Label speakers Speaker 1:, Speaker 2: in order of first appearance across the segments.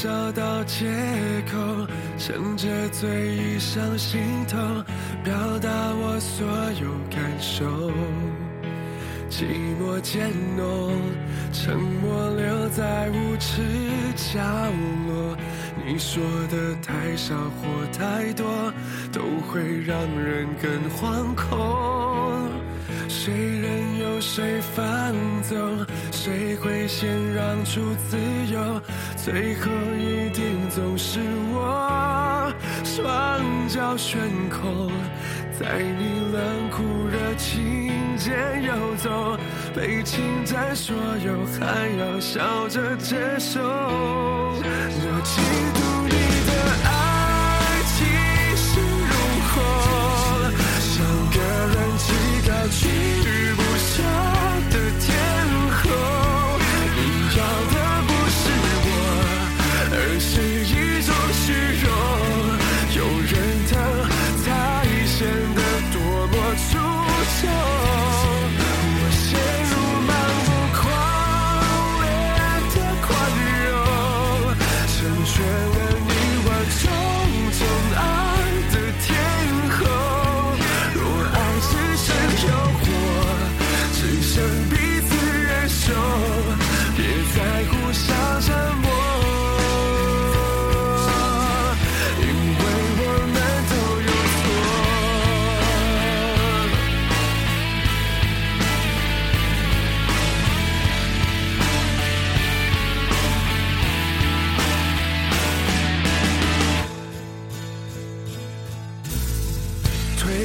Speaker 1: 找到借口，趁着醉意上心头，表达我所有感受。寂寞渐浓，沉默留在无耻角落。你说的太少或太多，都会让人更惶恐。谁任由谁放纵，谁会先让出自由？最后一定总是我，双脚悬空。在你冷酷热情间游走，被侵占所有，还要笑着接受。我嫉妒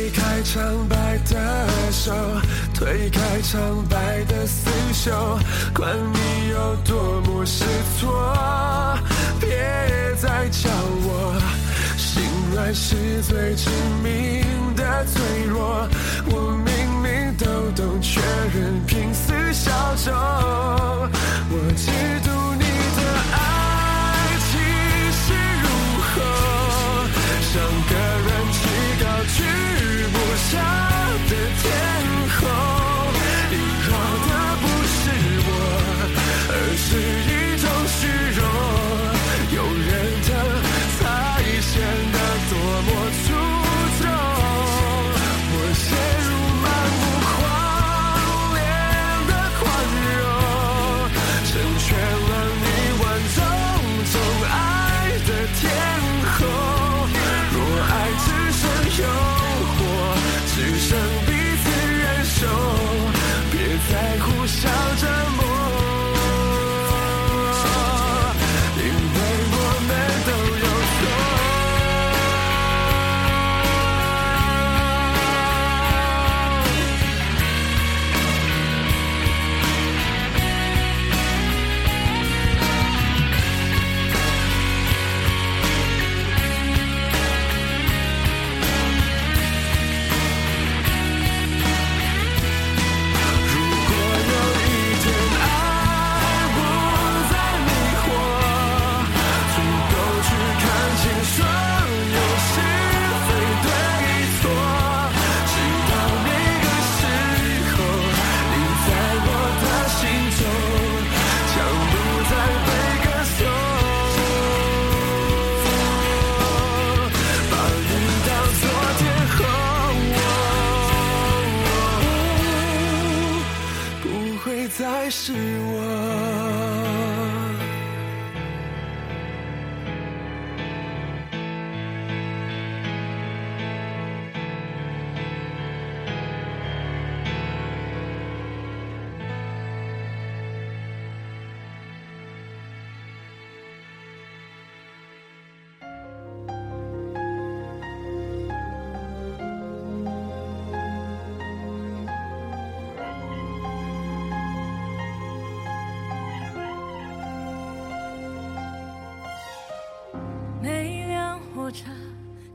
Speaker 1: 推开苍白的手，推开苍白的刺绣，管你有多么失措，别再叫我心软是最致命的脆弱。我明明都懂，却仍拼死效忠。我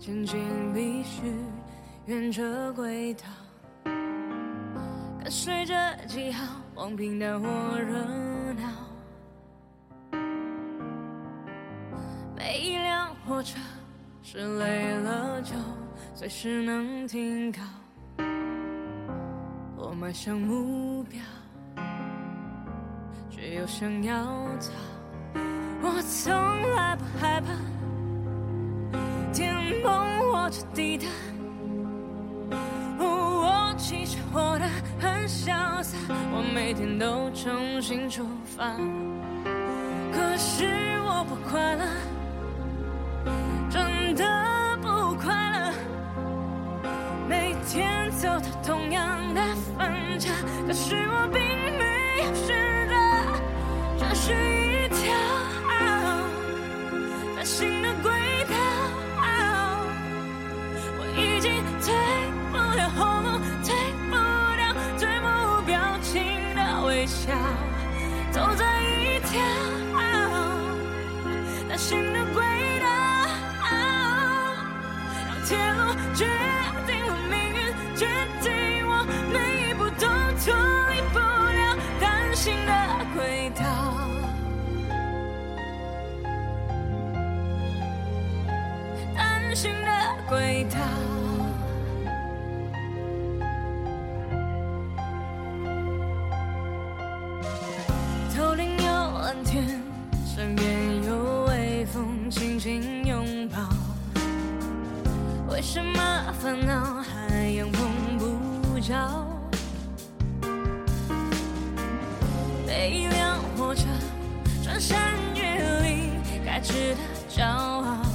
Speaker 2: 前进必须沿着轨道，跟随着记号往平淡或热闹。每一辆火车是累了就随时能停靠。我迈向目标，却又想要逃。我。从来不害怕天崩或者地塌。我其实活得很潇洒，我每天都重新出发。可是我不快乐，真的不快乐。每天走到同样的分岔，可是我并没有选择，这是微笑，走在一条新的轨道，让铁路决定了命运，决定我每一步都脱离不了单行的轨道。单行的轨道。身边有微风轻轻拥抱。为什么烦恼还阳碰不着？每一辆火车穿山越岭，该值得骄傲。